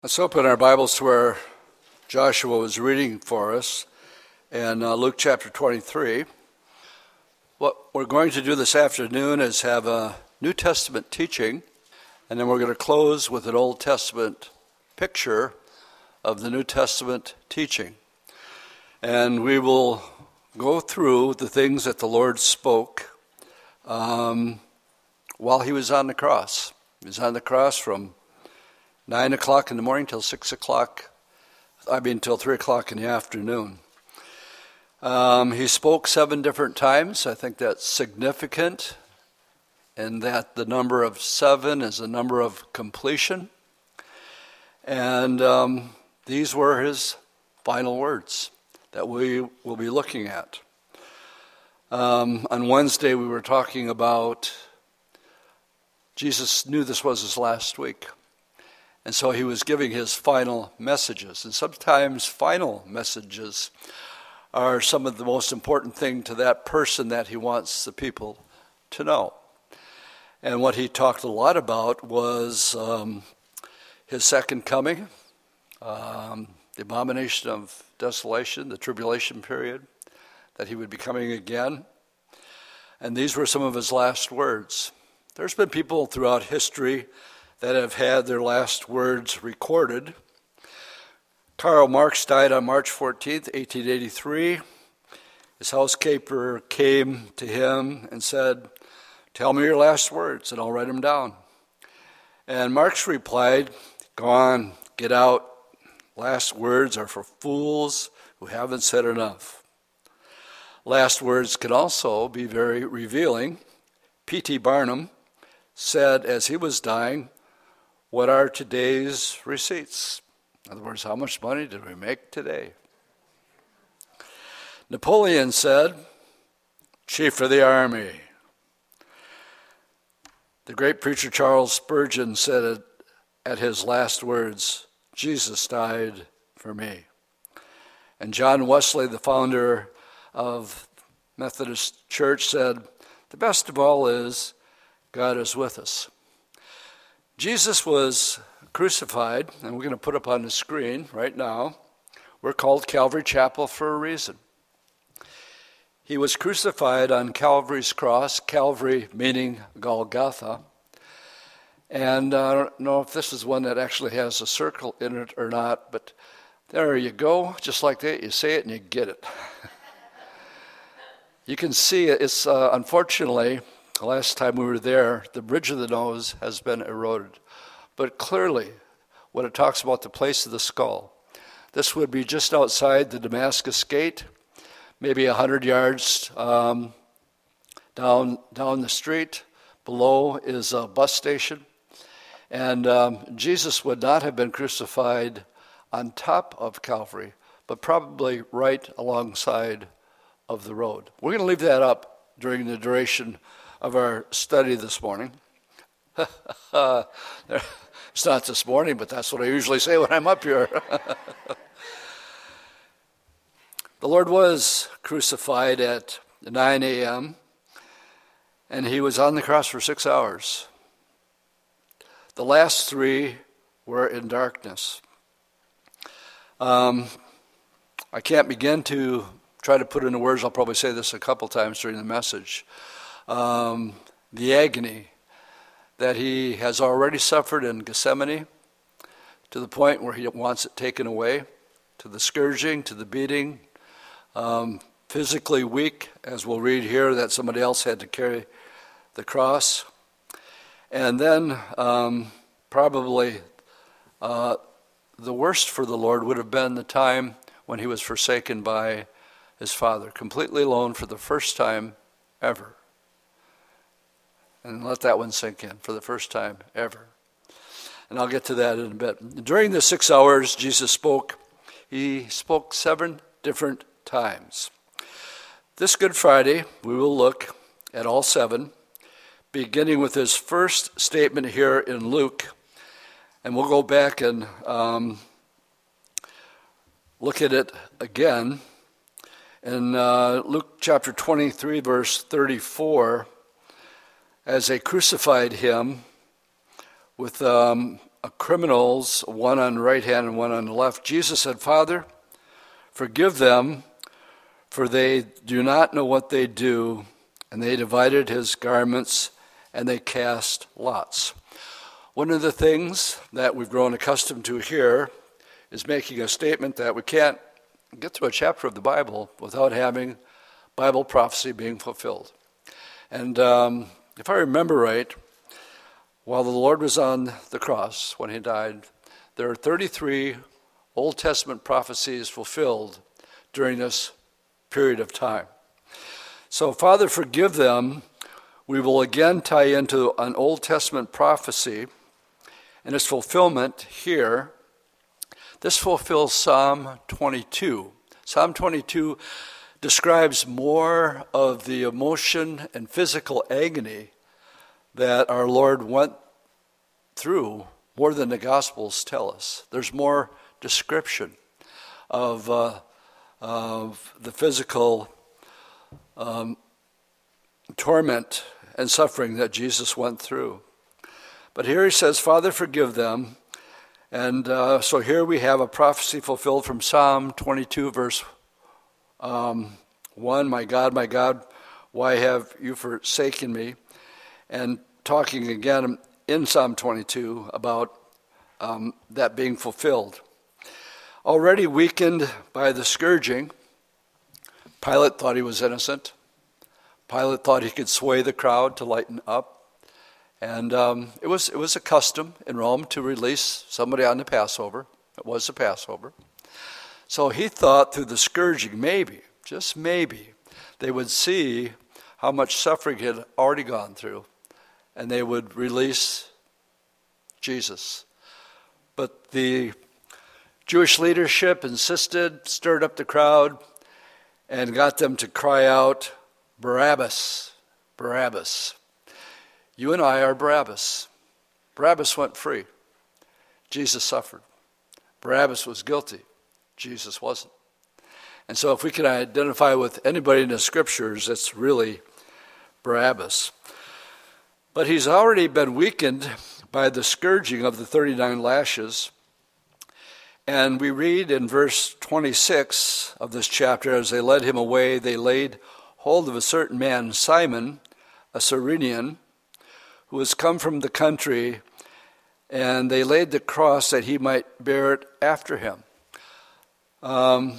Let's open our Bibles to where Joshua was reading for us in uh, Luke chapter 23. What we're going to do this afternoon is have a New Testament teaching, and then we're going to close with an Old Testament picture of the New Testament teaching. And we will go through the things that the Lord spoke um, while he was on the cross. He was on the cross from 9 o'clock in the morning till 6 o'clock, I mean, till 3 o'clock in the afternoon. Um, he spoke seven different times. I think that's significant, and that the number of seven is a number of completion. And um, these were his final words that we will be looking at. Um, on Wednesday, we were talking about Jesus knew this was his last week. And so he was giving his final messages. And sometimes final messages are some of the most important thing to that person that he wants the people to know. And what he talked a lot about was um, his second coming, um, the abomination of desolation, the tribulation period, that he would be coming again. And these were some of his last words. There's been people throughout history that have had their last words recorded. Karl Marx died on March 14th, 1883. His housekeeper came to him and said, Tell me your last words and I'll write them down. And Marx replied, Go on, get out. Last words are for fools who haven't said enough. Last words can also be very revealing. P.T. Barnum said as he was dying, what are today's receipts? In other words, how much money did we make today? Napoleon said, Chief of the Army. The great preacher Charles Spurgeon said it at his last words Jesus died for me. And John Wesley, the founder of Methodist Church, said, The best of all is God is with us. Jesus was crucified, and we're going to put up on the screen right now. We're called Calvary Chapel for a reason. He was crucified on Calvary's cross, Calvary meaning Golgotha. And I don't know if this is one that actually has a circle in it or not, but there you go, just like that. You say it and you get it. you can see it. It's uh, unfortunately the last time we were there, the bridge of the nose has been eroded. But clearly, when it talks about the place of the skull, this would be just outside the Damascus Gate, maybe 100 yards um, down, down the street. Below is a bus station. And um, Jesus would not have been crucified on top of Calvary, but probably right alongside of the road. We're going to leave that up during the duration of our study this morning. it's not this morning, but that's what I usually say when I'm up here. the Lord was crucified at 9 a.m., and he was on the cross for six hours. The last three were in darkness. Um, I can't begin to try to put into words, I'll probably say this a couple times during the message um, the agony that he has already suffered in Gethsemane to the point where he wants it taken away, to the scourging, to the beating, um, physically weak, as we'll read here, that somebody else had to carry the cross. And then, um, probably uh, the worst for the Lord would have been the time when he was forsaken by his Father, completely alone for the first time ever. And let that one sink in for the first time ever. And I'll get to that in a bit. During the six hours, Jesus spoke. He spoke seven different times. This Good Friday, we will look at all seven, beginning with his first statement here in Luke. And we'll go back and um, look at it again. In uh, Luke chapter 23, verse 34, as they crucified him with um, criminals, one on the right hand and one on the left, Jesus said, Father, forgive them, for they do not know what they do. And they divided his garments and they cast lots. One of the things that we've grown accustomed to here is making a statement that we can't get through a chapter of the Bible without having Bible prophecy being fulfilled. And um, if I remember right, while the Lord was on the cross when he died, there are 33 Old Testament prophecies fulfilled during this period of time. So, Father, forgive them. We will again tie into an Old Testament prophecy and its fulfillment here. This fulfills Psalm 22. Psalm 22 describes more of the emotion and physical agony that our Lord went through more than the Gospels tell us. There's more description of, uh, of the physical um, torment and suffering that Jesus went through. But here he says, Father, forgive them. And uh, so here we have a prophecy fulfilled from Psalm 22, verse um, 1 My God, my God, why have you forsaken me? And talking again in Psalm 22 about um, that being fulfilled. Already weakened by the scourging, Pilate thought he was innocent. Pilate thought he could sway the crowd to lighten up. And um, it, was, it was a custom in Rome to release somebody on the Passover. It was the Passover. So he thought through the scourging, maybe, just maybe, they would see how much suffering he had already gone through and they would release Jesus. But the Jewish leadership insisted, stirred up the crowd, and got them to cry out, Barabbas, Barabbas. You and I are Barabbas. Barabbas went free. Jesus suffered. Barabbas was guilty. Jesus wasn't. And so, if we can identify with anybody in the scriptures, it's really Barabbas. But he's already been weakened by the scourging of the 39 lashes. And we read in verse 26 of this chapter as they led him away, they laid hold of a certain man, Simon, a Cyrenian, who was come from the country, and they laid the cross that he might bear it after him. Um,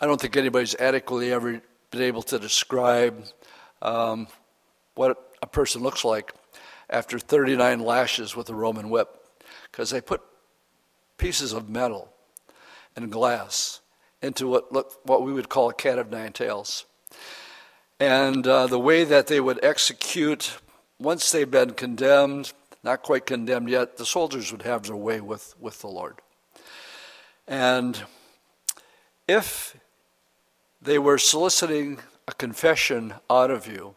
I don't think anybody's adequately ever been able to describe um, what a person looks like after 39 lashes with a Roman whip, because they put pieces of metal and glass into what, look, what we would call a cat of nine tails. And uh, the way that they would execute, once they've been condemned, not quite condemned yet, the soldiers would have their way with, with the Lord. And if they were soliciting a confession out of you,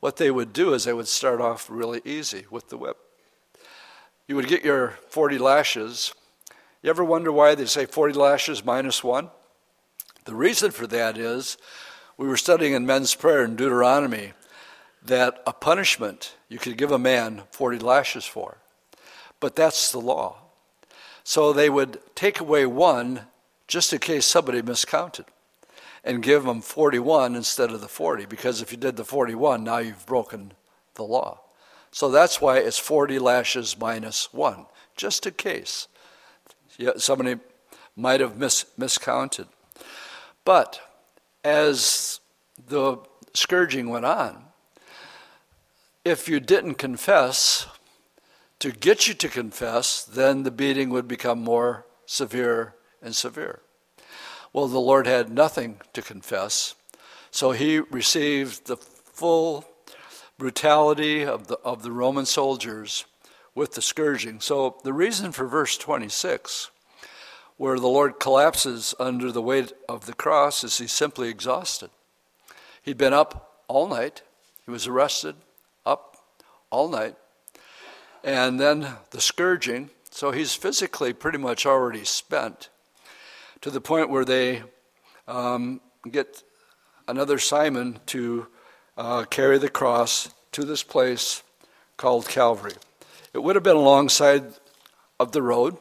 what they would do is they would start off really easy with the whip. You would get your 40 lashes. You ever wonder why they say 40 lashes minus one? The reason for that is we were studying in men's prayer in Deuteronomy that a punishment you could give a man 40 lashes for. But that's the law. So they would take away one just in case somebody miscounted and give them 41 instead of the 40, because if you did the 41, now you've broken the law. So that's why it's 40 lashes minus one, just in case somebody might have mis- miscounted. But as the scourging went on, if you didn't confess, to get you to confess, then the beating would become more severe and severe. Well, the Lord had nothing to confess, so he received the full brutality of the, of the Roman soldiers with the scourging. So the reason for verse 26, where the Lord collapses under the weight of the cross, is he's simply exhausted. He'd been up all night, he was arrested, up all night, and then the scourging. So he's physically pretty much already spent to the point where they um, get another Simon to uh, carry the cross to this place called Calvary. It would have been alongside of the road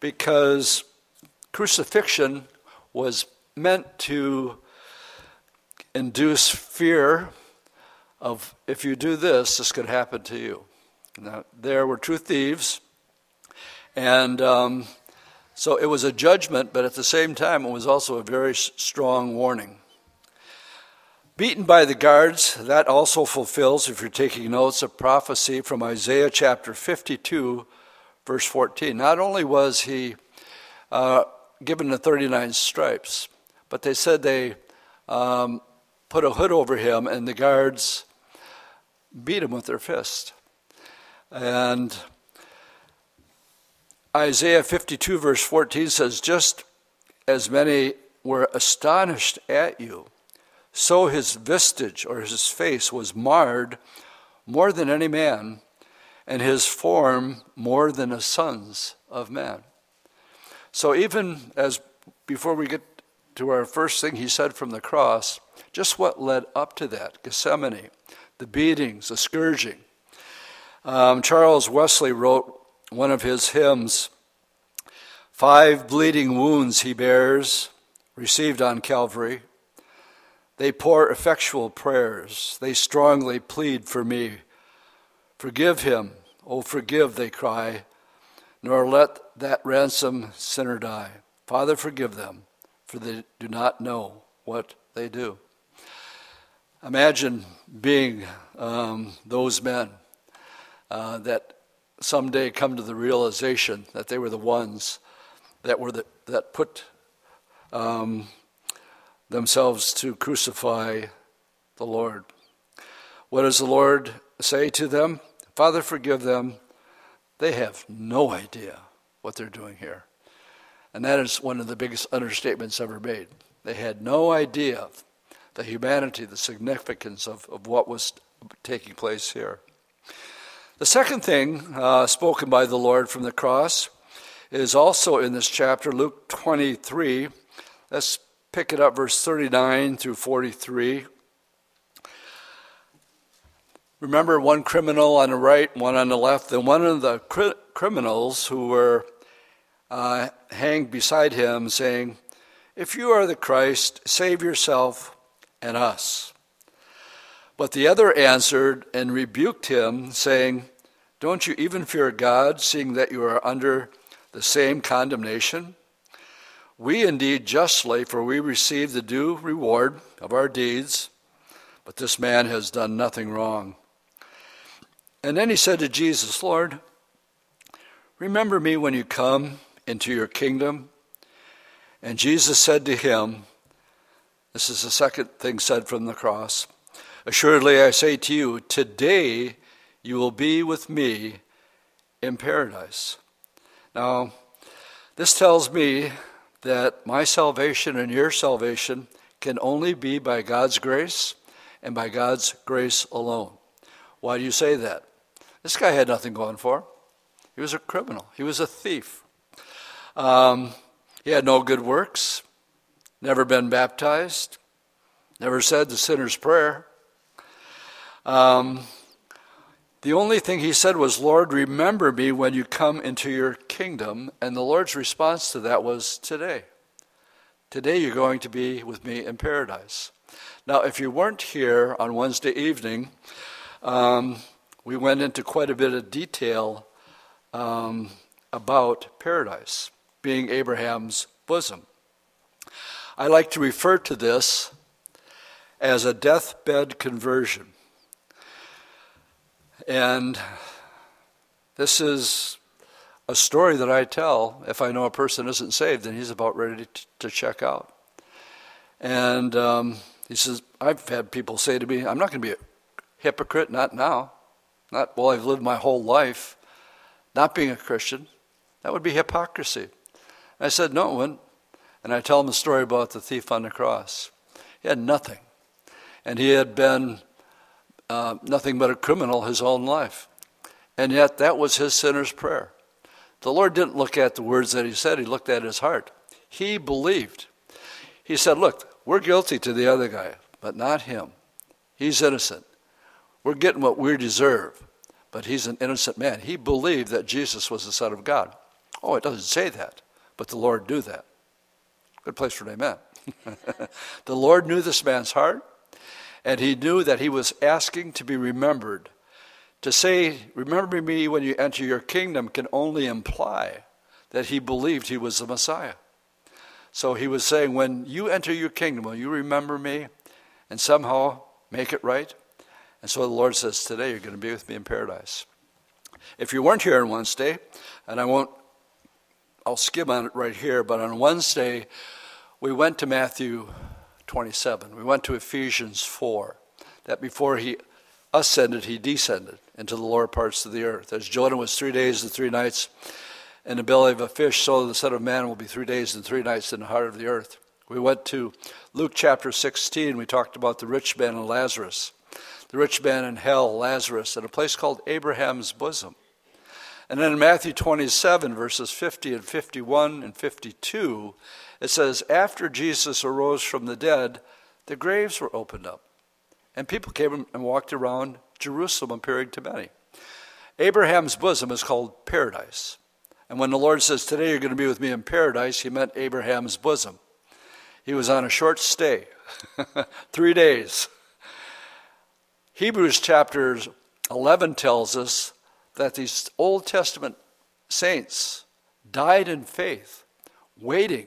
because crucifixion was meant to induce fear of if you do this, this could happen to you. Now, there were two thieves, and um, so it was a judgment, but at the same time, it was also a very strong warning. Beaten by the guards, that also fulfills, if you're taking notes, a prophecy from Isaiah chapter 52, verse 14. Not only was he uh, given the 39 stripes, but they said they um, put a hood over him, and the guards beat him with their fist. And Isaiah 52, verse 14 says, Just as many were astonished at you, so his visage or his face was marred more than any man, and his form more than the son's of man. So even as before we get to our first thing he said from the cross, just what led up to that Gethsemane, the beatings, the scourging. Um, Charles Wesley wrote one of his hymns Five bleeding wounds he bears, received on Calvary. They pour effectual prayers, they strongly plead for me. Forgive him, oh, forgive, they cry, nor let that ransom sinner die. Father, forgive them, for they do not know what they do. Imagine being um, those men uh, that someday come to the realization that they were the ones that were the, that put um, themselves to crucify the Lord. What does the Lord say to them? Father, forgive them. They have no idea what they're doing here. And that is one of the biggest understatements ever made. They had no idea the humanity, the significance of, of what was taking place here. The second thing uh, spoken by the Lord from the cross is also in this chapter, Luke 23. Let's pick it up, verse 39 through 43. Remember one criminal on the right, one on the left, and one of the cri- criminals who were uh, hanged beside him, saying, If you are the Christ, save yourself and us. But the other answered and rebuked him, saying, Don't you even fear God, seeing that you are under the same condemnation? We indeed justly, for we receive the due reward of our deeds, but this man has done nothing wrong. And then he said to Jesus, Lord, remember me when you come into your kingdom. And Jesus said to him, this is the second thing said from the cross. Assuredly, I say to you, today you will be with me in paradise. Now, this tells me that my salvation and your salvation can only be by God's grace and by God's grace alone. Why do you say that? This guy had nothing going for him. He was a criminal, he was a thief. Um, he had no good works never been baptized, never said the sinner's prayer. Um, the only thing he said was, Lord, remember me when you come into your kingdom. And the Lord's response to that was, Today. Today you're going to be with me in paradise. Now, if you weren't here on Wednesday evening, um, we went into quite a bit of detail um, about paradise being Abraham's bosom. I like to refer to this as a deathbed conversion. And this is a story that I tell if I know a person isn't saved and he's about ready to, to check out. And um, he says, I've had people say to me, I'm not going to be a hypocrite, not now. Not, well, I've lived my whole life not being a Christian. That would be hypocrisy. I said, no, when, and I tell him the story about the thief on the cross. He had nothing. And he had been uh, nothing but a criminal his own life. And yet that was his sinner's prayer. The Lord didn't look at the words that he said, he looked at his heart. He believed. He said, Look, we're guilty to the other guy, but not him. He's innocent. We're getting what we deserve. but he's an innocent man. He believed that Jesus was the Son of God. Oh, it doesn't say that, but the Lord knew that. Good place for an amen. the Lord knew this man's heart, and he knew that he was asking to be remembered. To say, Remember me when you enter your kingdom, can only imply that he believed he was the Messiah. So he was saying, When you enter your kingdom, will you remember me and somehow make it right? And so the Lord says, Today you're going to be with me in paradise. If you weren't here on Wednesday, and I won't, I'll skim on it right here, but on Wednesday, we went to Matthew 27. We went to Ephesians 4. That before he ascended, he descended into the lower parts of the earth. As Jonah was three days and three nights in the belly of a fish, so the Son of Man will be three days and three nights in the heart of the earth. We went to Luke chapter 16. We talked about the rich man and Lazarus. The rich man in hell, Lazarus, at a place called Abraham's bosom. And then in Matthew 27, verses 50 and 51 and 52, it says, After Jesus arose from the dead, the graves were opened up. And people came and walked around Jerusalem appearing to many. Abraham's bosom is called paradise. And when the Lord says, Today you're going to be with me in paradise, he meant Abraham's bosom. He was on a short stay, three days. Hebrews chapter 11 tells us that these Old Testament saints died in faith, waiting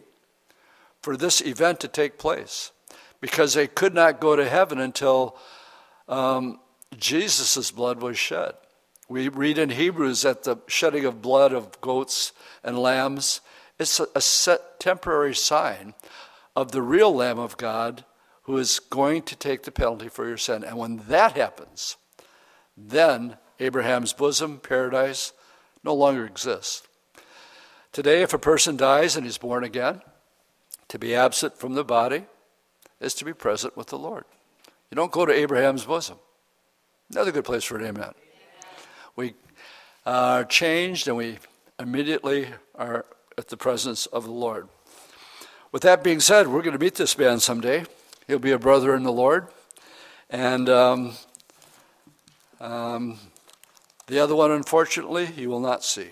for this event to take place because they could not go to heaven until um, Jesus' blood was shed. We read in Hebrews that the shedding of blood of goats and lambs is a, set temporary sign of the real Lamb of God who is going to take the penalty for your sin. And when that happens, then Abraham's bosom, paradise, no longer exists. Today, if a person dies and is born again, to be absent from the body is to be present with the Lord. You don't go to Abraham's bosom. Another good place for an amen. We are changed and we immediately are at the presence of the Lord. With that being said, we're going to meet this man someday. He'll be a brother in the Lord. And um, um, the other one, unfortunately, you will not see.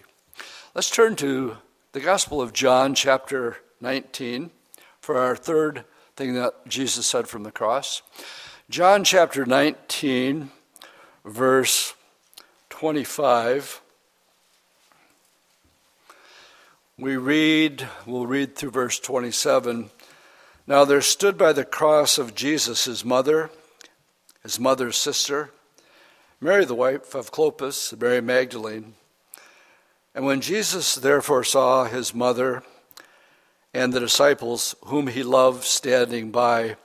Let's turn to the Gospel of John, chapter 19 for our third thing that Jesus said from the cross. John chapter 19, verse 25. We read, we'll read through verse 27. Now there stood by the cross of Jesus his mother, his mother's sister, Mary the wife of Clopas, Mary Magdalene. And when Jesus therefore saw his mother, and the disciples whom he loved standing by,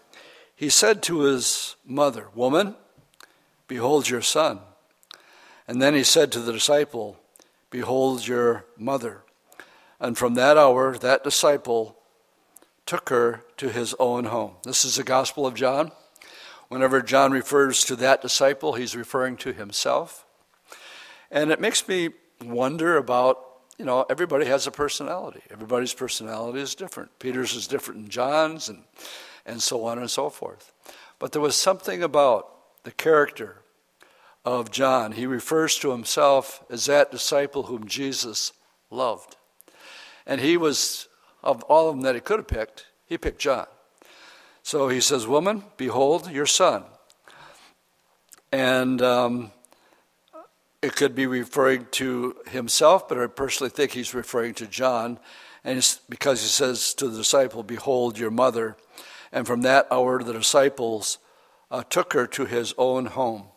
he said to his mother, Woman, behold your son. And then he said to the disciple, Behold your mother. And from that hour, that disciple took her to his own home. This is the Gospel of John. Whenever John refers to that disciple, he's referring to himself. And it makes me wonder about you know, everybody has a personality. Everybody's personality is different. Peter's is different than John's, and, and so on and so forth. But there was something about the character of John. He refers to himself as that disciple whom Jesus loved. And he was, of all of them that he could have picked, he picked John. So he says, Woman, behold your son. And um, it could be referring to himself, but I personally think he's referring to John, and it's because he says to the disciple, "Behold your mother," and from that hour the disciples uh, took her to his own home.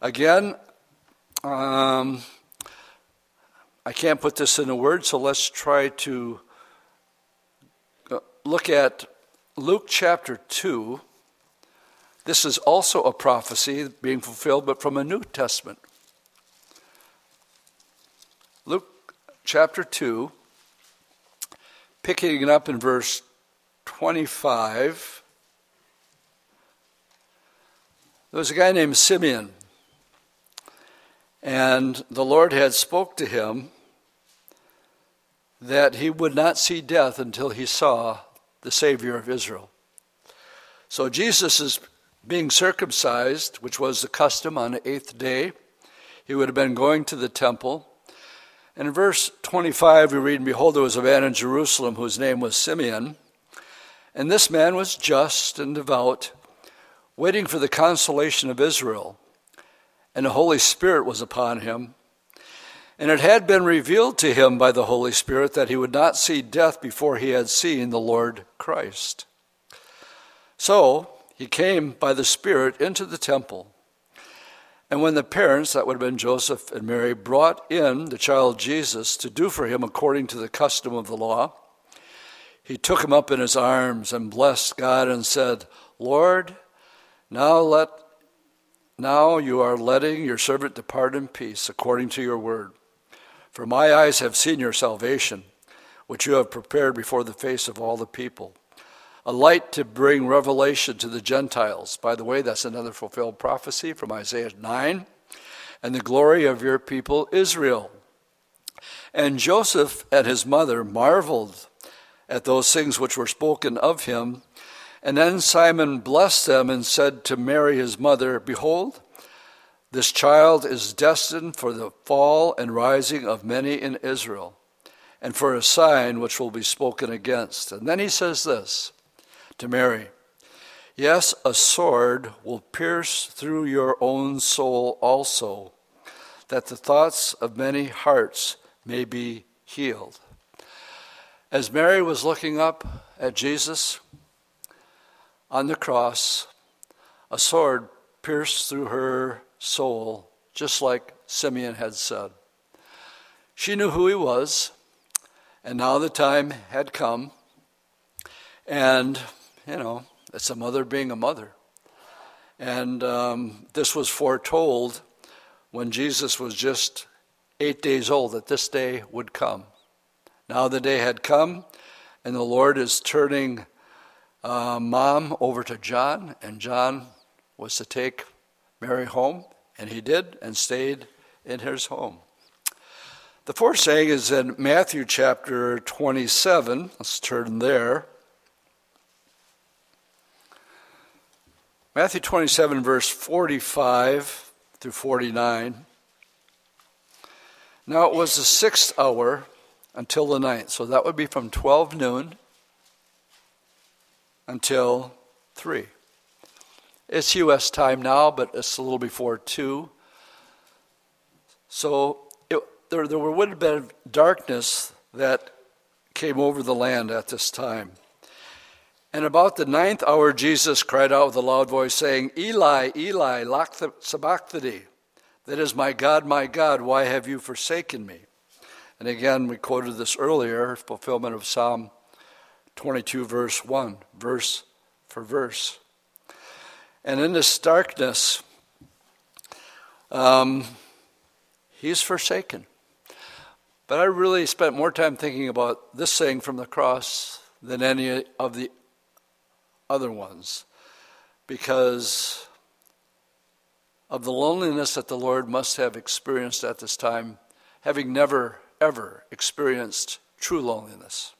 Again, um, I can't put this in a word, so let's try to uh, look at Luke chapter two. This is also a prophecy being fulfilled, but from a New Testament Luke chapter 2, picking it up in verse 25. There was a guy named Simeon, and the Lord had spoke to him that he would not see death until he saw the Savior of Israel. So Jesus is being circumcised, which was the custom on the eighth day. he would have been going to the temple. And in verse 25, we read, Behold, there was a man in Jerusalem whose name was Simeon. And this man was just and devout, waiting for the consolation of Israel. And the Holy Spirit was upon him. And it had been revealed to him by the Holy Spirit that he would not see death before he had seen the Lord Christ. So he came by the Spirit into the temple. And when the parents, that would have been Joseph and Mary, brought in the child Jesus to do for him according to the custom of the law, he took him up in his arms and blessed God and said, Lord, now let now you are letting your servant depart in peace according to your word. For my eyes have seen your salvation, which you have prepared before the face of all the people. A light to bring revelation to the Gentiles. By the way, that's another fulfilled prophecy from Isaiah 9. And the glory of your people Israel. And Joseph and his mother marveled at those things which were spoken of him. And then Simon blessed them and said to Mary, his mother, Behold, this child is destined for the fall and rising of many in Israel, and for a sign which will be spoken against. And then he says this to Mary Yes, a sword will pierce through your own soul also, that the thoughts of many hearts may be healed. As Mary was looking up at Jesus on the cross, a sword pierced through her soul, just like Simeon had said. She knew who he was, and now the time had come. And, you know, it's a mother being a mother. And um, this was foretold when Jesus was just eight days old that this day would come. Now the day had come, and the Lord is turning uh, mom over to John, and John was to take Mary home, and he did, and stayed in his home. The fourth saying is in Matthew chapter 27. Let's turn there. Matthew 27, verse 45 through 49. Now it was the sixth hour until the ninth. So that would be from 12 noon until 3. It's U.S. time now, but it's a little before 2. So it, there, there would have been darkness that came over the land at this time. And about the ninth hour, Jesus cried out with a loud voice, saying, Eli, Eli, sabachthani. That is, my God, my God, why have you forsaken me? And again, we quoted this earlier, fulfillment of Psalm 22, verse 1, verse for verse. And in this darkness, um, he's forsaken. But I really spent more time thinking about this saying from the cross than any of the other ones because of the loneliness that the Lord must have experienced at this time, having never ever experienced true loneliness.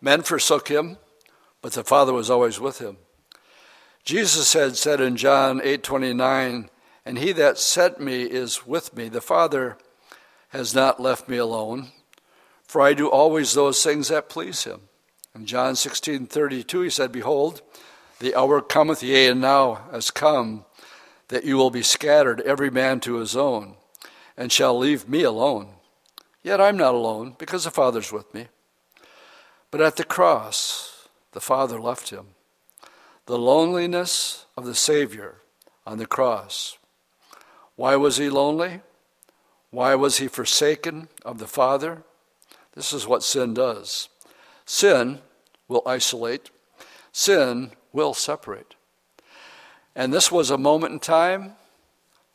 Men forsook him, but the Father was always with him. Jesus had said in John 8:29, "And he that sent me is with me. The Father has not left me alone, for I do always those things that please him." In John 16:32 he said, "Behold, the hour cometh, yea, and now has come, that you will be scattered every man to his own, and shall leave me alone." Yet I'm not alone because the Father's with me. But at the cross, the Father left him. The loneliness of the Savior on the cross. Why was he lonely? Why was he forsaken of the Father? This is what sin does. Sin will isolate, sin will separate. And this was a moment in time,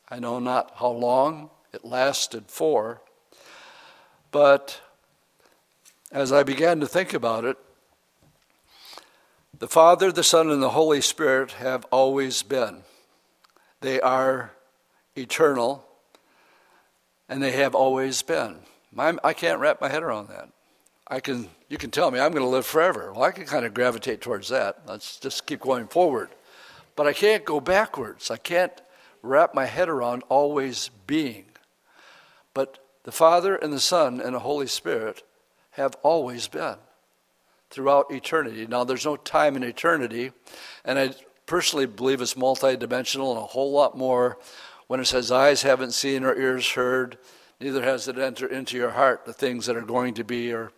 I know not how long it lasted for, but as I began to think about it, the Father, the Son, and the Holy Spirit have always been. They are eternal, and they have always been. I can't wrap my head around that. I can, you can tell me I'm going to live forever. Well, I can kind of gravitate towards that. Let's just keep going forward. But I can't go backwards. I can't wrap my head around always being. But the Father and the Son and the Holy Spirit have always been throughout eternity. Now, there's no time in eternity, and I personally believe it's multidimensional and a whole lot more when it says, Eyes haven't seen or ears heard, neither has it entered into your heart the things that are going to be. Or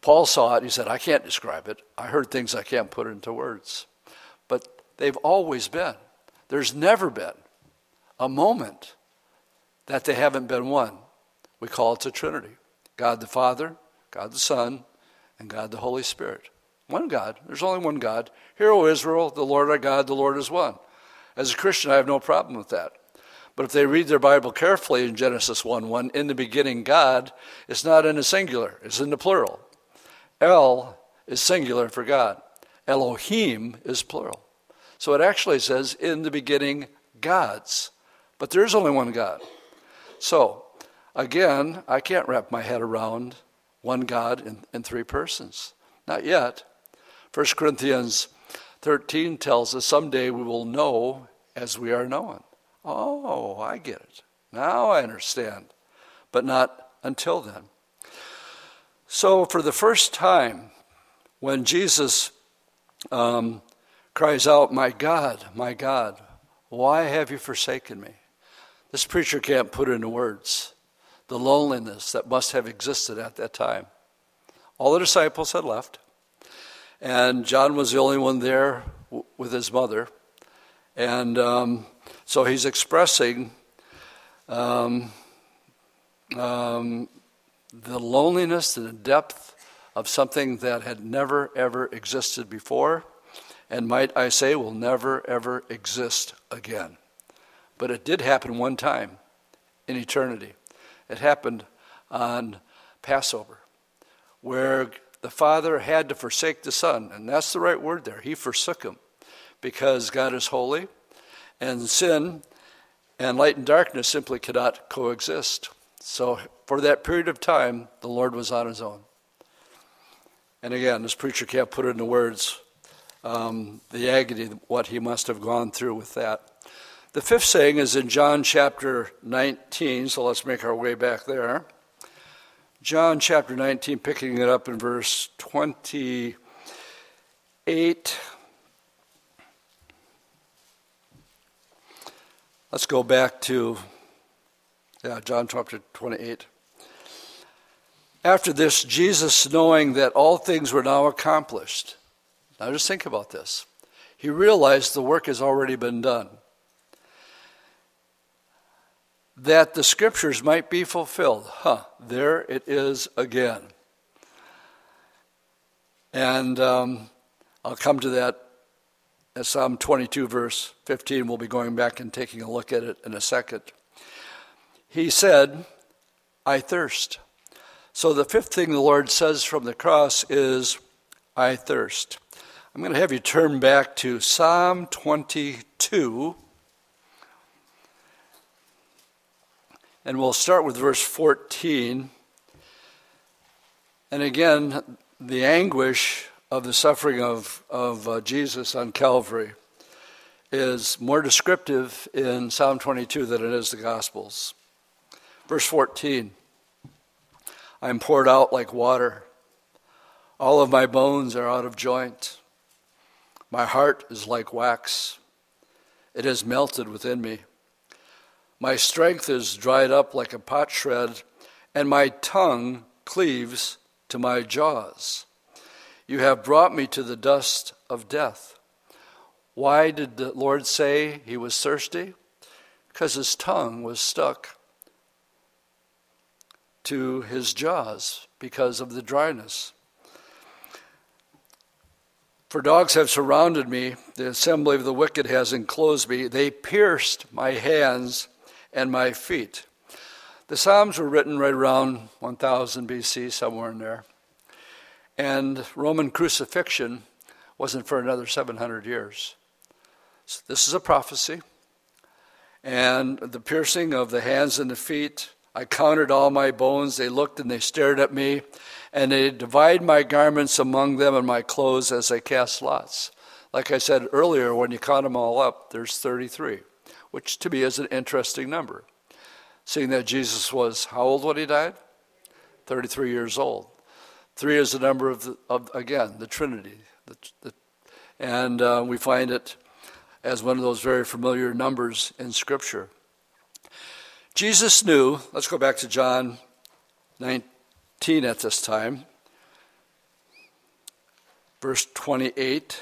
Paul saw it, he said, I can't describe it. I heard things I can't put into words. But they've always been. There's never been a moment that they haven't been one. We call it the Trinity God the Father, God the Son, and God the Holy Spirit. One God. There's only one God. Hear, O Israel, the Lord our God, the Lord is one. As a Christian, I have no problem with that. But if they read their Bible carefully in Genesis 1 1, in the beginning, God is not in the singular, it's in the plural. El is singular for God, Elohim is plural. So it actually says, in the beginning, gods. But there is only one God. So, again, I can't wrap my head around one God in, in three persons. Not yet. 1 Corinthians 13 tells us someday we will know as we are known. Oh, I get it. Now I understand. But not until then. So, for the first time, when Jesus um, cries out, My God, my God, why have you forsaken me? This preacher can't put it into words the loneliness that must have existed at that time. All the disciples had left, and John was the only one there with his mother. And um, so he's expressing um, um, the loneliness and the depth of something that had never, ever existed before, and might I say, will never, ever exist again. But it did happen one time in eternity. It happened on Passover, where the Father had to forsake the Son. And that's the right word there. He forsook him because God is holy, and sin and light and darkness simply cannot coexist. So, for that period of time, the Lord was on his own. And again, this preacher can't put it into words um, the agony, what he must have gone through with that. The fifth saying is in John chapter 19, so let's make our way back there. John chapter 19, picking it up in verse 28. Let's go back to yeah, John chapter 28. After this, Jesus, knowing that all things were now accomplished, now just think about this. He realized the work has already been done that the scriptures might be fulfilled. Huh, there it is again. And um, I'll come to that at Psalm 22, verse 15. We'll be going back and taking a look at it in a second. He said, I thirst. So the fifth thing the Lord says from the cross is, I thirst. I'm going to have you turn back to Psalm 22 And we'll start with verse 14. And again, the anguish of the suffering of, of uh, Jesus on Calvary is more descriptive in Psalm 22 than it is the Gospels. Verse 14 I am poured out like water, all of my bones are out of joint. My heart is like wax, it has melted within me. My strength is dried up like a potsherd, and my tongue cleaves to my jaws. You have brought me to the dust of death. Why did the Lord say he was thirsty? Because his tongue was stuck to his jaws because of the dryness. For dogs have surrounded me, the assembly of the wicked has enclosed me. They pierced my hands and my feet. The Psalms were written right around 1000 BC, somewhere in there. And Roman crucifixion wasn't for another 700 years. So this is a prophecy. And the piercing of the hands and the feet, I counted all my bones. They looked and they stared at me, and they divide my garments among them and my clothes as they cast lots. Like I said earlier, when you count them all up, there's 33 which to me is an interesting number. seeing that Jesus was how old when he died? 33 years old. Three is the number of, the, of again, the Trinity. The, the, and uh, we find it as one of those very familiar numbers in Scripture. Jesus knew, let's go back to John 19 at this time, verse 28.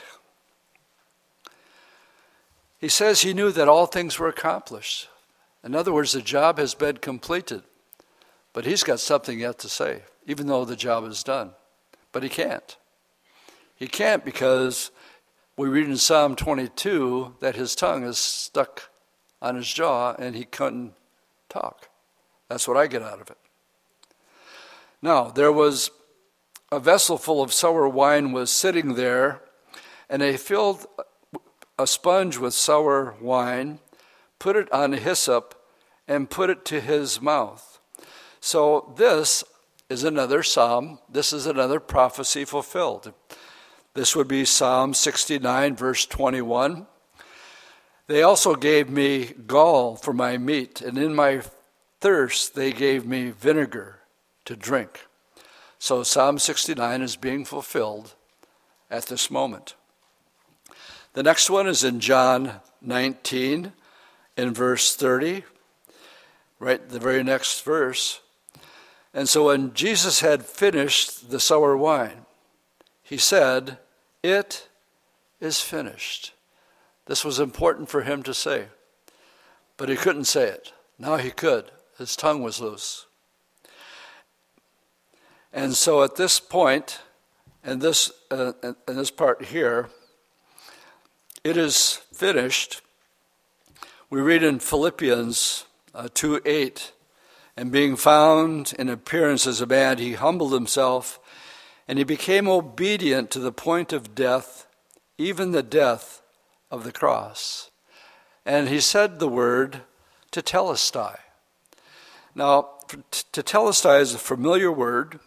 He says he knew that all things were accomplished. In other words, the job has been completed. But he's got something yet to say, even though the job is done. But he can't. He can't because we read in Psalm 22 that his tongue is stuck on his jaw and he couldn't talk. That's what I get out of it. Now, there was a vessel full of sour wine was sitting there, and they filled a sponge with sour wine, put it on hyssop, and put it to his mouth. So this is another psalm. This is another prophecy fulfilled. This would be Psalm 69, verse 21. They also gave me gall for my meat, and in my thirst they gave me vinegar to drink. So Psalm 69 is being fulfilled at this moment. The next one is in John 19, in verse 30, right the very next verse. And so when Jesus had finished the sour wine, he said, It is finished. This was important for him to say, but he couldn't say it. Now he could. His tongue was loose. And so at this point, and this, uh, in this part here, it is finished. We read in Philippians uh, 2 8, and being found in appearance as a man, he humbled himself and he became obedient to the point of death, even the death of the cross. And he said the word to tetelestai. Now, to tetelestai is a familiar word.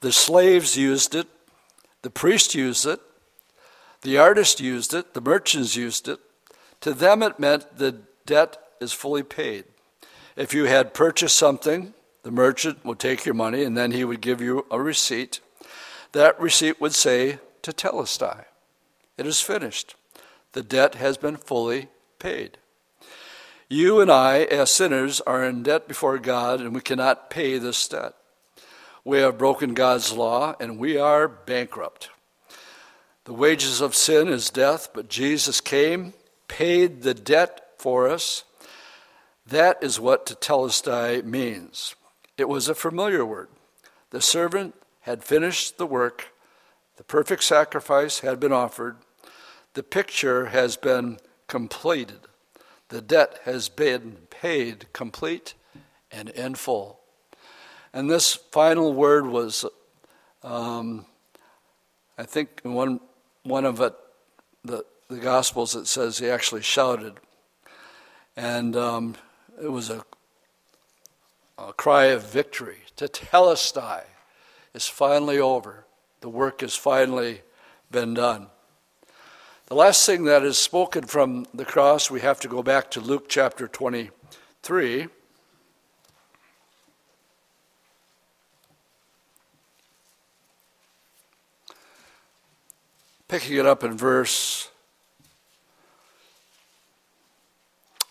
The slaves used it, the priest used it, the artist used it, the merchants used it. To them, it meant the debt is fully paid. If you had purchased something, the merchant would take your money and then he would give you a receipt. That receipt would say tetelestai. It is finished. The debt has been fully paid. You and I, as sinners, are in debt before God and we cannot pay this debt. We have broken God's law and we are bankrupt. The wages of sin is death, but Jesus came, paid the debt for us, that is what tetelestai means. It was a familiar word. The servant had finished the work, the perfect sacrifice had been offered, the picture has been completed, the debt has been paid complete and in full. And this final word was, um, I think, in one, one of it, the, the Gospels, it says he actually shouted. And um, it was a, a cry of victory. Tetelestai is finally over. The work has finally been done. The last thing that is spoken from the cross, we have to go back to Luke chapter 23. Picking it up in verse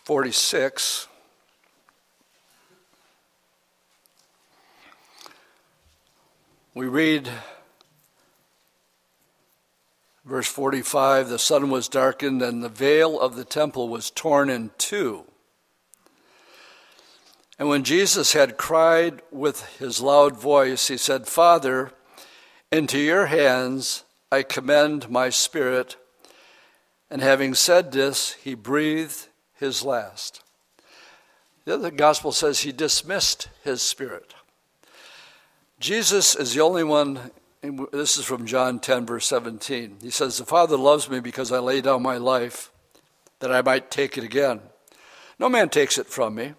46. We read verse 45 the sun was darkened and the veil of the temple was torn in two. And when Jesus had cried with his loud voice, he said, Father, into your hands I commend my spirit. And having said this, he breathed his last. The other gospel says he dismissed his spirit. Jesus is the only one, this is from John 10, verse 17. He says, The Father loves me because I lay down my life that I might take it again. No man takes it from me,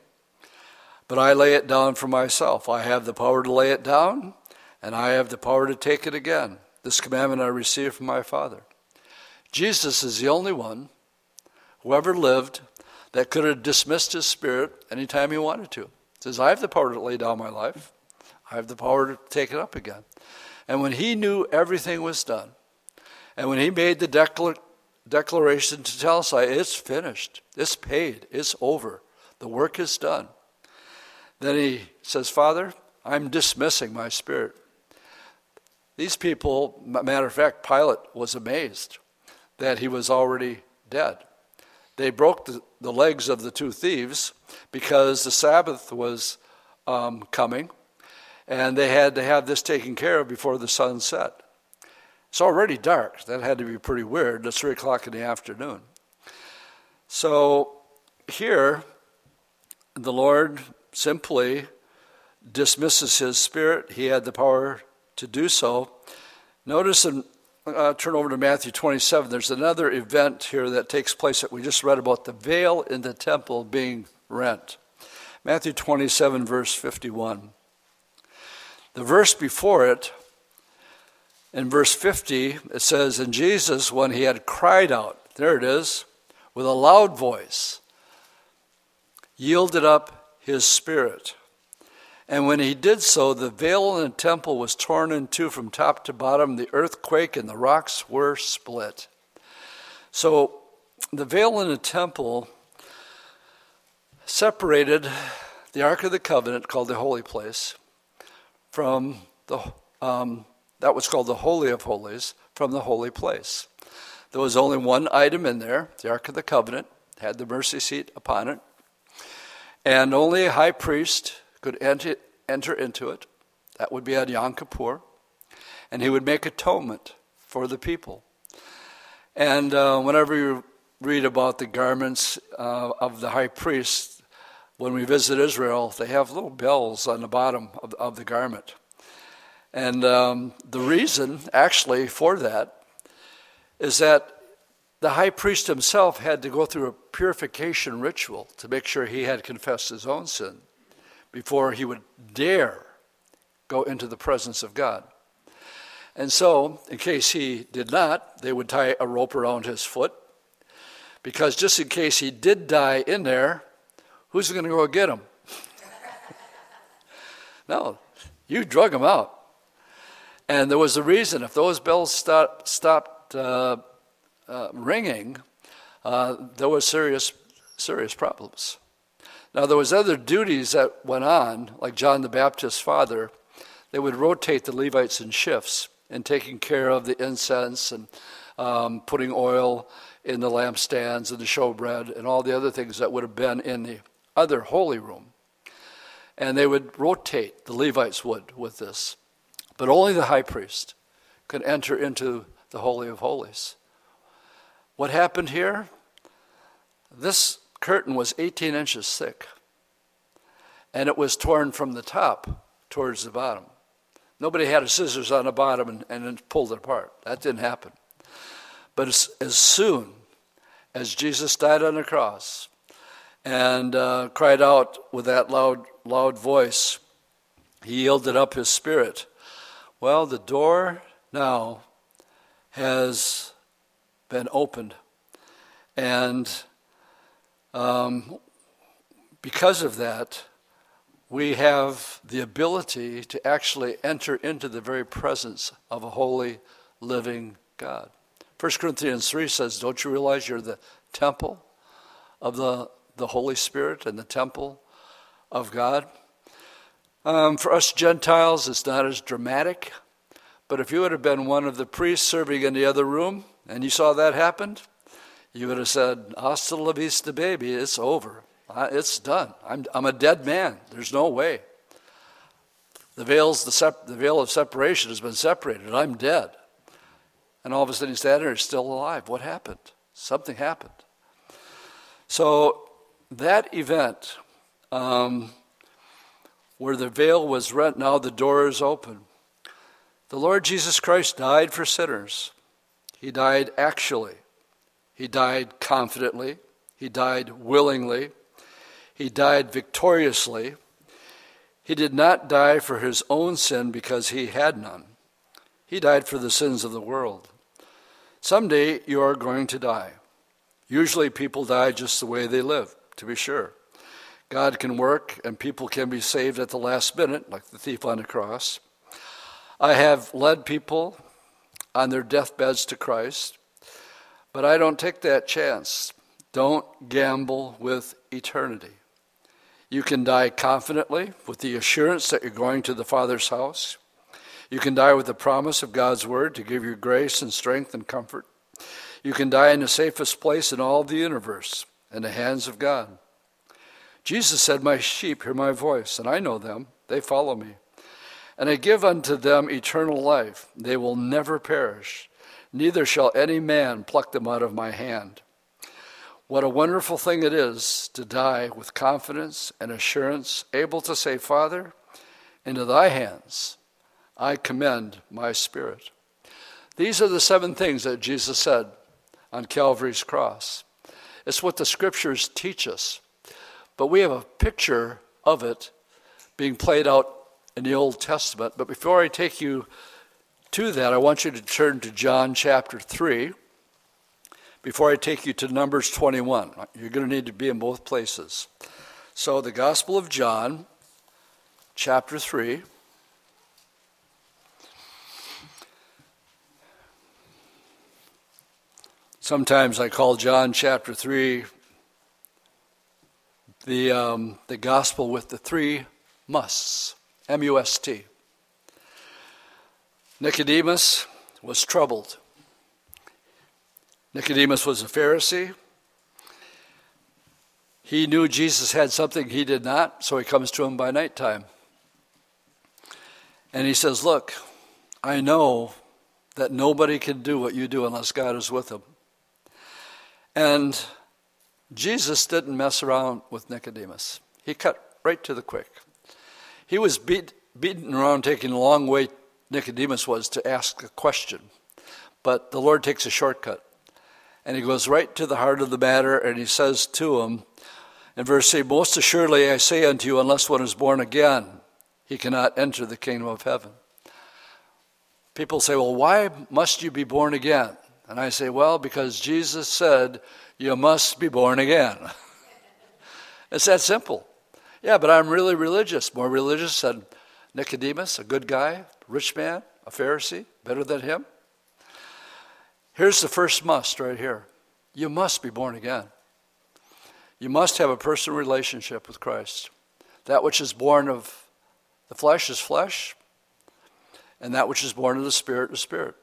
but I lay it down for myself. I have the power to lay it down, and I have the power to take it again. This commandment I received from my Father. Jesus is the only one who ever lived that could have dismissed his spirit anytime he wanted to. He says, I have the power to lay down my life. I have the power to take it up again. And when he knew everything was done, and when he made the declar- declaration to tetelestai, it's finished, it's paid, it's over, the work is done. Then he says, Father, I'm dismissing my spirit. These people, matter of fact, Pilate was amazed that he was already dead. They broke the, the legs of the two thieves because the Sabbath was um, coming and they had to have this taken care of before the sun set. It's already dark. That had to be pretty weird. It's 3 o'clock in the afternoon. So here, the Lord simply dismisses his spirit. He had the power to do so. Notice and uh, turn over to Matthew 27. There's another event here that takes place that we just read about the veil in the temple being rent. Matthew 27, verse 51. The verse before it, in verse 50, it says, And Jesus, when he had cried out, there it is, with a loud voice, yielded up his spirit. And when he did so, the veil in the temple was torn in two from top to bottom. The earthquake and the rocks were split. So the veil in the temple separated the Ark of the Covenant, called the Holy Place, from the um, that was called the Holy of Holies, from the Holy Place. There was only one item in there, the Ark of the Covenant, had the mercy seat upon it, and only a high priest could enter, enter into it. That would be at Yom Kippur, and he would make atonement for the people. And uh, whenever you read about the garments uh, of the high priest, when we visit Israel, they have little bells on the bottom of, of the garment. And um, the reason, actually, for that is that the high priest himself had to go through a purification ritual to make sure he had confessed his own sin before he would dare go into the presence of God. And so, in case he did not, they would tie a rope around his foot, because just in case he did die in there, Who's going to go get him? no, you drug him out. And there was a reason. If those bells stop, stopped uh, uh, ringing, uh, there was serious, serious problems. Now there was other duties that went on, like John the Baptist's father. They would rotate the Levites in shifts in taking care of the incense and um, putting oil in the lampstands and the showbread and all the other things that would have been in the other holy room. And they would rotate, the Levites would, with this. But only the high priest could enter into the Holy of Holies. What happened here? This curtain was 18 inches thick, and it was torn from the top towards the bottom. Nobody had a scissors on the bottom and, and pulled it apart. That didn't happen. But as, as soon as Jesus died on the cross, and uh, cried out with that loud, loud voice. He yielded up his spirit. Well, the door now has been opened. And um, because of that, we have the ability to actually enter into the very presence of a holy, living God. 1 Corinthians 3 says, Don't you realize you're the temple of the the Holy Spirit and the temple of God. Um, for us Gentiles, it's not as dramatic, but if you would have been one of the priests serving in the other room and you saw that happen, you would have said, Hasta la vista, baby, it's over. It's done. I'm, I'm a dead man. There's no way. The, veils, the, sep- the veil of separation has been separated. I'm dead. And all of a sudden he's standing there, still alive. What happened? Something happened. So that event um, where the veil was rent, now the door is open. The Lord Jesus Christ died for sinners. He died actually. He died confidently. He died willingly. He died victoriously. He did not die for his own sin because he had none. He died for the sins of the world. Someday you are going to die. Usually people die just the way they live to be sure. God can work and people can be saved at the last minute, like the thief on the cross. I have led people on their deathbeds to Christ, but I don't take that chance. Don't gamble with eternity. You can die confidently with the assurance that you're going to the Father's house. You can die with the promise of God's word to give you grace and strength and comfort. You can die in the safest place in all the universe, in the hands of God. Jesus said, My sheep hear my voice, and I know them. They follow me. And I give unto them eternal life. They will never perish, neither shall any man pluck them out of my hand. What a wonderful thing it is to die with confidence and assurance, able to say, Father, into thy hands I commend my spirit. These are the seven things that Jesus said on Calvary's cross. It's what the scriptures teach us. But we have a picture of it being played out in the Old Testament. But before I take you to that, I want you to turn to John chapter 3. Before I take you to Numbers 21, you're going to need to be in both places. So, the Gospel of John, chapter 3. Sometimes I call John chapter 3 the, um, the gospel with the three musts M U S T. Nicodemus was troubled. Nicodemus was a Pharisee. He knew Jesus had something he did not, so he comes to him by nighttime. And he says, Look, I know that nobody can do what you do unless God is with them. And Jesus didn't mess around with Nicodemus. He cut right to the quick. He was beat, beaten around, taking a long way Nicodemus was to ask a question. But the Lord takes a shortcut. And he goes right to the heart of the matter and he says to him in verse 8 Most assuredly I say unto you, unless one is born again, he cannot enter the kingdom of heaven. People say, Well, why must you be born again? And I say, Well, because Jesus said, you must be born again. it's that simple. Yeah, but I'm really religious, more religious than Nicodemus, a good guy, rich man, a Pharisee, better than him. Here's the first must right here you must be born again. You must have a personal relationship with Christ. That which is born of the flesh is flesh, and that which is born of the Spirit is spirit.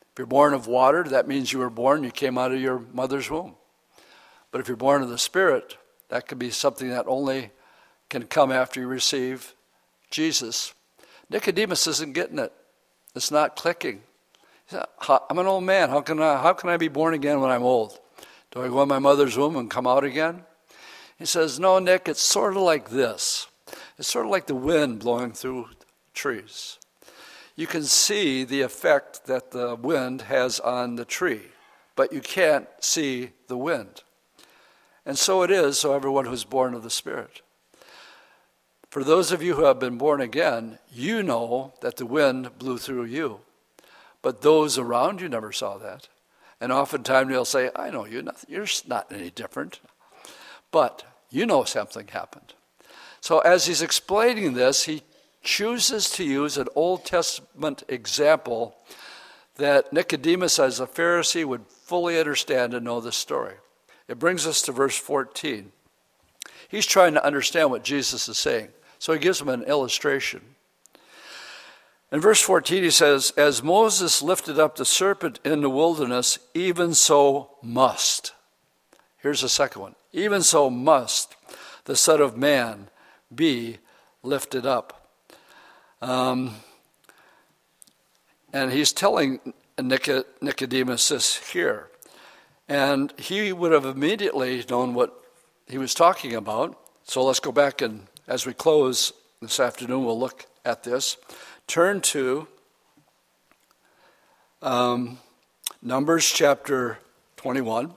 If you're born of water, that means you were born, you came out of your mother's womb. But if you're born of the Spirit, that could be something that only can come after you receive Jesus. Nicodemus isn't getting it. It's not clicking. I'm an old man. How can I, how can I be born again when I'm old? Do I go in my mother's womb and come out again? He says, No, Nick, it's sort of like this. It's sort of like the wind blowing through trees you can see the effect that the wind has on the tree, but you can't see the wind. And so it is, so everyone who's born of the Spirit. For those of you who have been born again, you know that the wind blew through you. But those around you never saw that. And oftentimes they'll say, I know you, you're not any different. But you know something happened. So as he's explaining this, he chooses to use an Old Testament example that Nicodemus, as a Pharisee, would fully understand and know the story. It brings us to verse 14. He's trying to understand what Jesus is saying, so he gives him an illustration. In verse 14, he says, As Moses lifted up the serpent in the wilderness, even so must. Here's the second one. Even so must the Son of Man be lifted up. Um, and he's telling Nicodemus this here. And he would have immediately known what he was talking about. So let's go back and, as we close this afternoon, we'll look at this. Turn to um, Numbers chapter 21.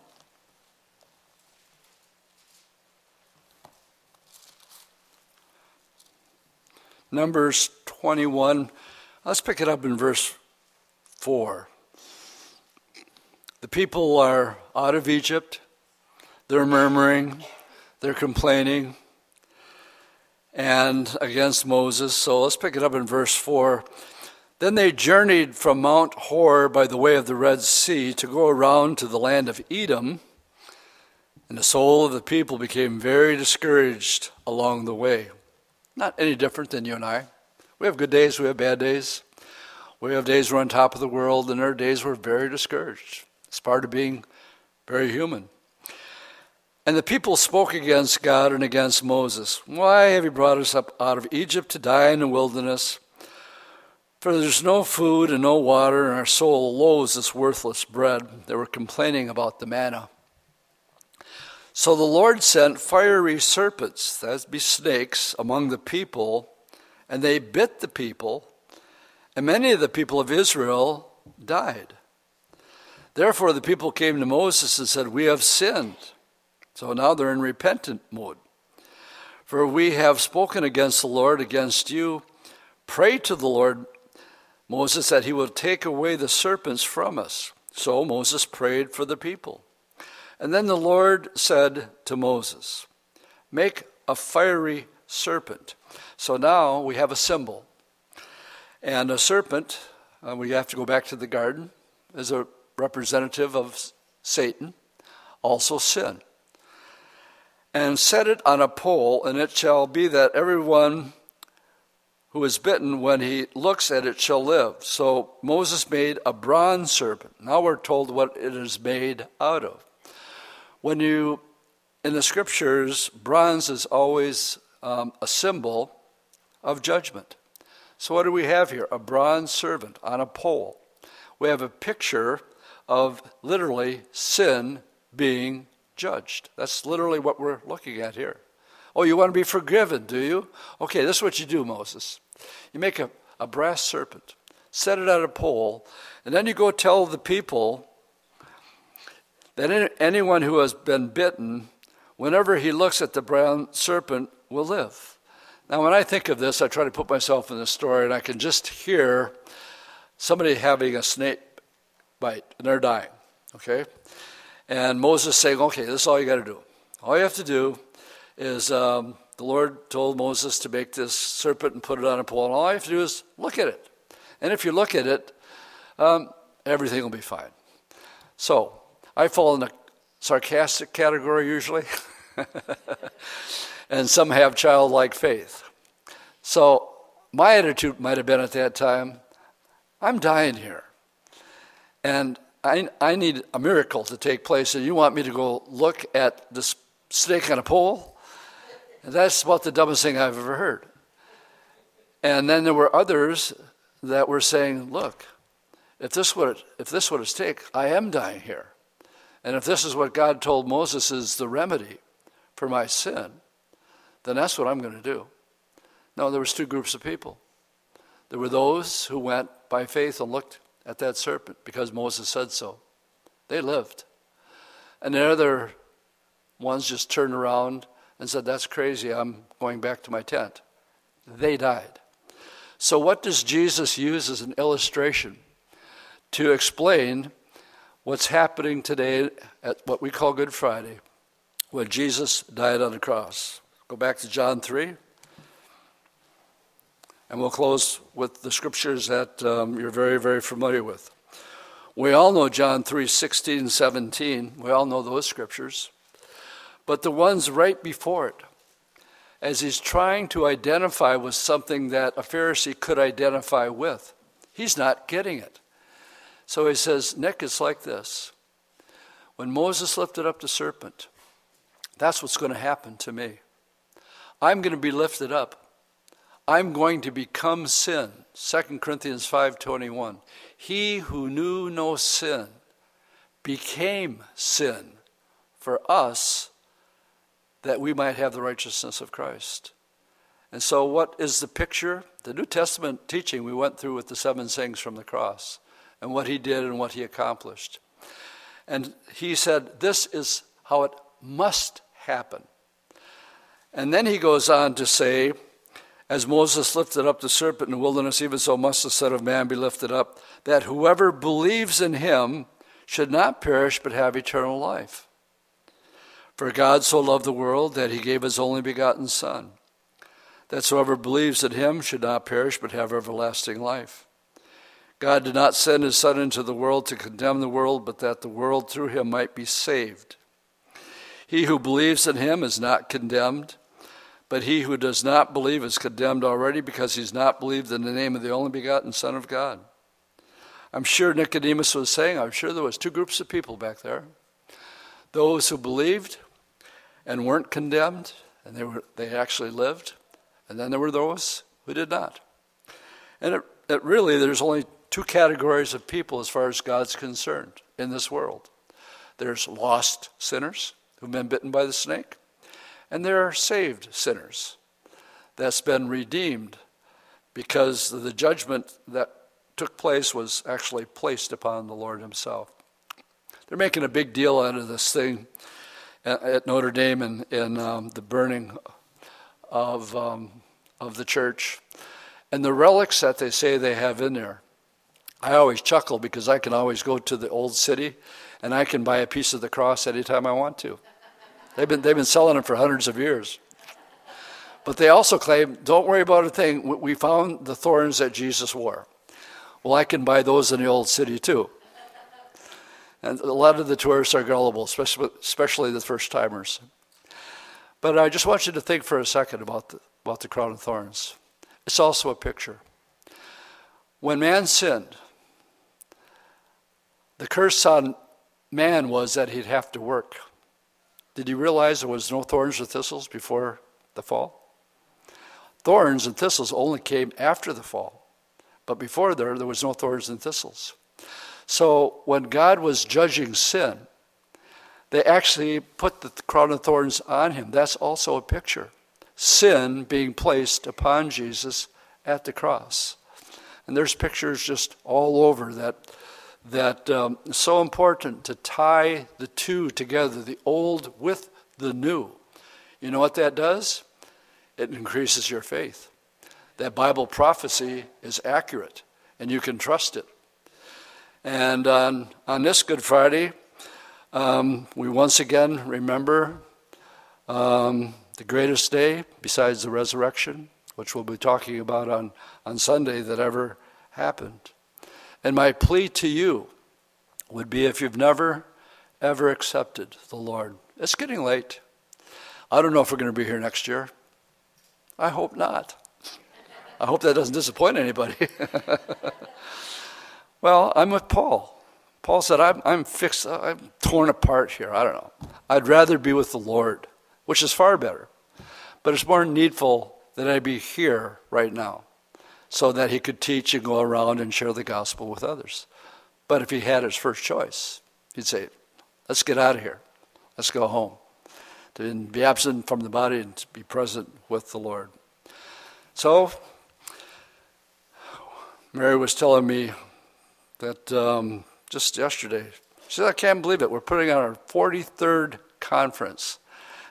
Numbers 21. Let's pick it up in verse 4. The people are out of Egypt. They're murmuring. They're complaining. And against Moses. So let's pick it up in verse 4. Then they journeyed from Mount Hor by the way of the Red Sea to go around to the land of Edom. And the soul of the people became very discouraged along the way. Not any different than you and I. We have good days, we have bad days. We have days we're on top of the world, and there are days we're very discouraged. It's part of being very human. And the people spoke against God and against Moses. Why have you brought us up out of Egypt to die in the wilderness? For there's no food and no water, and our soul loathes this worthless bread. They were complaining about the manna. So the Lord sent fiery serpents, that'd be snakes, among the people, and they bit the people, and many of the people of Israel died. Therefore, the people came to Moses and said, We have sinned. So now they're in repentant mode. For we have spoken against the Lord, against you. Pray to the Lord, Moses, that he will take away the serpents from us. So Moses prayed for the people. And then the Lord said to Moses, Make a fiery serpent. So now we have a symbol. And a serpent, uh, we have to go back to the garden, is a representative of Satan, also sin. And set it on a pole, and it shall be that everyone who is bitten, when he looks at it, shall live. So Moses made a bronze serpent. Now we're told what it is made out of. When you, in the scriptures, bronze is always um, a symbol of judgment. So, what do we have here? A bronze servant on a pole. We have a picture of literally sin being judged. That's literally what we're looking at here. Oh, you want to be forgiven, do you? Okay, this is what you do, Moses. You make a, a brass serpent, set it on a pole, and then you go tell the people that anyone who has been bitten, whenever he looks at the brown serpent, will live. Now, when I think of this, I try to put myself in the story, and I can just hear somebody having a snake bite, and they're dying, okay? And Moses saying, okay, this is all you got to do. All you have to do is um, the Lord told Moses to make this serpent and put it on a pole, and all you have to do is look at it. And if you look at it, um, everything will be fine. So, I fall in the sarcastic category usually, and some have childlike faith. So my attitude might have been at that time I'm dying here. And I, I need a miracle to take place, and you want me to go look at this snake on a pole? And that's about the dumbest thing I've ever heard. And then there were others that were saying, Look, if this would if this would take, I am dying here. And if this is what God told Moses is the remedy for my sin, then that's what I'm going to do. No, there was two groups of people. There were those who went by faith and looked at that serpent because Moses said so. They lived. And the other ones just turned around and said, That's crazy, I'm going back to my tent. They died. So, what does Jesus use as an illustration to explain what's happening today at what we call Good Friday, when Jesus died on the cross. Go back to John 3. And we'll close with the scriptures that um, you're very, very familiar with. We all know John 3 16, 17. We all know those scriptures. But the ones right before it, as he's trying to identify with something that a Pharisee could identify with, he's not getting it. So he says, Nick, it's like this. When Moses lifted up the serpent, that's what's going to happen to me. I'm going to be lifted up. I'm going to become sin. 2 Corinthians 5:21. He who knew no sin became sin for us that we might have the righteousness of Christ. And so what is the picture? The New Testament teaching we went through with the seven sayings from the cross and what he did and what he accomplished. And he said, This is how it must happen. And then he goes on to say, As Moses lifted up the serpent in the wilderness, even so must the Son of Man be lifted up, that whoever believes in him should not perish but have eternal life. For God so loved the world that he gave his only begotten Son that whoever believes in him should not perish but have everlasting life. God did not send his Son into the world to condemn the world, but that the world through him might be saved. He who believes in him is not condemned, but he who does not believe is condemned already because he's not believed in the name of the only begotten Son of God. I'm sure Nicodemus was saying, I'm sure there was two groups of people back there. Those who believed and weren't condemned, and they, were, they actually lived, and then there were those who did not. And it, it really, there's only two categories of people as far as God's concerned in this world there's lost sinners who've been bitten by the snake, and there are saved sinners that's been redeemed because the judgment that took place was actually placed upon the Lord Himself. They're making a big deal out of this thing at Notre Dame and in um, the burning of, um, of the church. And the relics that they say they have in there, I always chuckle because I can always go to the old city and I can buy a piece of the cross anytime I want to. They've been, they've been selling them for hundreds of years. But they also claim, don't worry about a thing. We found the thorns that Jesus wore. Well, I can buy those in the old city too. And a lot of the tourists are gullible, especially, especially the first timers. But I just want you to think for a second about the, about the crown of thorns. It's also a picture. When man sinned, the curse on man was that he'd have to work. Did you realize there was no thorns or thistles before the fall? Thorns and thistles only came after the fall. But before there, there was no thorns and thistles. So when God was judging sin, they actually put the crown of thorns on him. That's also a picture. Sin being placed upon Jesus at the cross. And there's pictures just all over that that um, so important to tie the two together, the old with the new. You know what that does? It increases your faith. That Bible prophecy is accurate, and you can trust it. And on, on this Good Friday, um, we once again remember um, the greatest day besides the resurrection, which we'll be talking about on, on Sunday, that ever happened. And my plea to you would be if you've never, ever accepted the Lord, it's getting late. I don't know if we're going to be here next year. I hope not. I hope that doesn't disappoint anybody. Well, I'm with Paul. Paul said, I'm, I'm fixed, I'm torn apart here. I don't know. I'd rather be with the Lord, which is far better. But it's more needful that I be here right now so that he could teach and go around and share the gospel with others. But if he had his first choice, he'd say, Let's get out of here. Let's go home. To be absent from the body and to be present with the Lord. So, Mary was telling me that um, just yesterday, she said, I can't believe it. We're putting on our 43rd conference.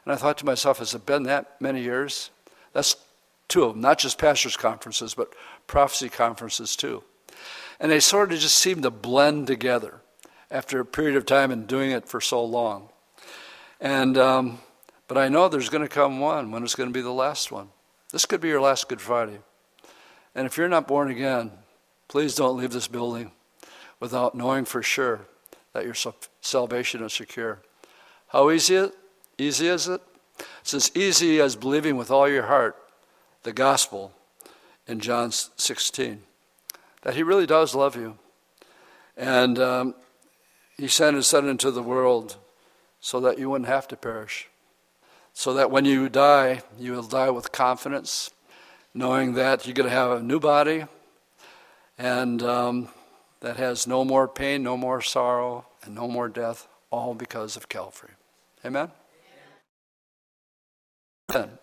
And I thought to myself, has it been that many years? That's two of them, not just pastors' conferences, but prophecy conferences too. And they sort of just seem to blend together after a period of time and doing it for so long. And, um, but I know there's going to come one when it's going to be the last one. This could be your last Good Friday. And if you're not born again, please don't leave this building without knowing for sure that your salvation is secure. How easy, easy is it? It's as easy as believing with all your heart the gospel in John 16, that he really does love you. And um, he sent his son into the world so that you wouldn't have to perish. So that when you die, you will die with confidence, knowing that you're going to have a new body and um, that has no more pain, no more sorrow, and no more death, all because of Calvary. Amen? Amen.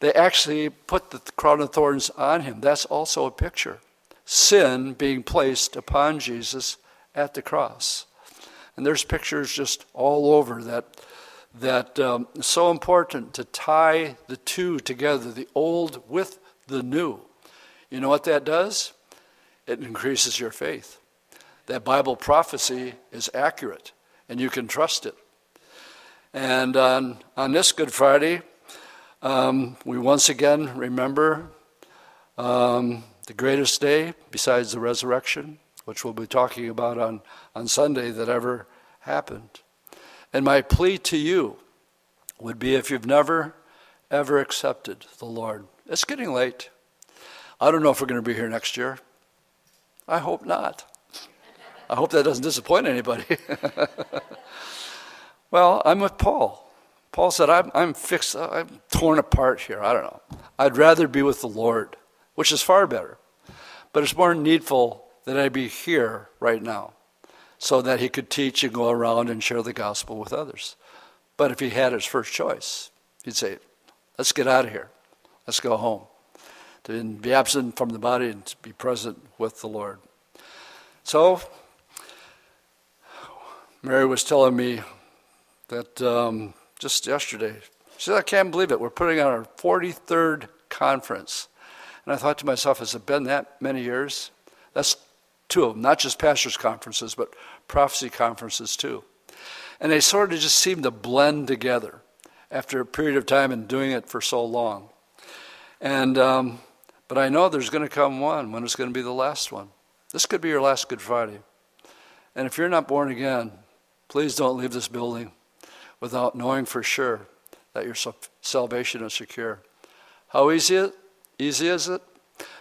They actually put the crown of thorns on him. That's also a picture. Sin being placed upon Jesus at the cross. And there's pictures just all over that that um, so important to tie the two together, the old with the new. You know what that does? it increases your faith. That Bible prophecy is accurate and you can trust it. And on, on this Good Friday, Um, we once again remember um, the greatest day besides the resurrection, which we'll be talking about on, on Sunday, that ever happened. And my plea to you would be if you've never, ever accepted the Lord, it's getting late. I don't know if we're going to be here next year. I hope not. I hope that doesn't disappoint anybody. well, I'm with Paul. Paul said, I'm, I'm fixed, I'm torn apart here. I don't know. I'd rather be with the Lord, which is far better. But it's more needful that I be here right now so that he could teach and go around and share the gospel with others. But if he had his first choice, he'd say, Let's get out of here. Let's go home. To be absent from the body and to be present with the Lord. So, Mary was telling me that um, just yesterday, she said, I can't believe it. We're putting on our 43rd conference. And I thought to myself, has it been that many years? That's two of them, not just pastors' conferences, but prophecy conferences too. And they sort of just seem to blend together after a period of time and doing it for so long. And um, but I know there's going to come one when it's going to be the last one. This could be your last Good Friday. And if you're not born again, please don't leave this building without knowing for sure that your salvation is secure. How easy it? Easy is it?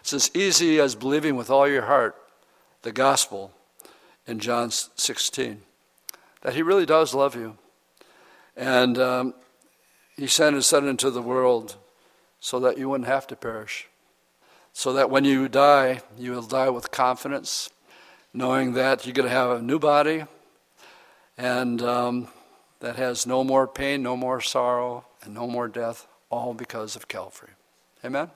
It's as easy as believing with all your heart the gospel in John 16 that he really does love you. And um, he sent his son into the world so that you wouldn't have to perish. So that when you die, you will die with confidence, knowing that you're going to have a new body and um, that has no more pain, no more sorrow, and no more death, all because of Calvary. Amen?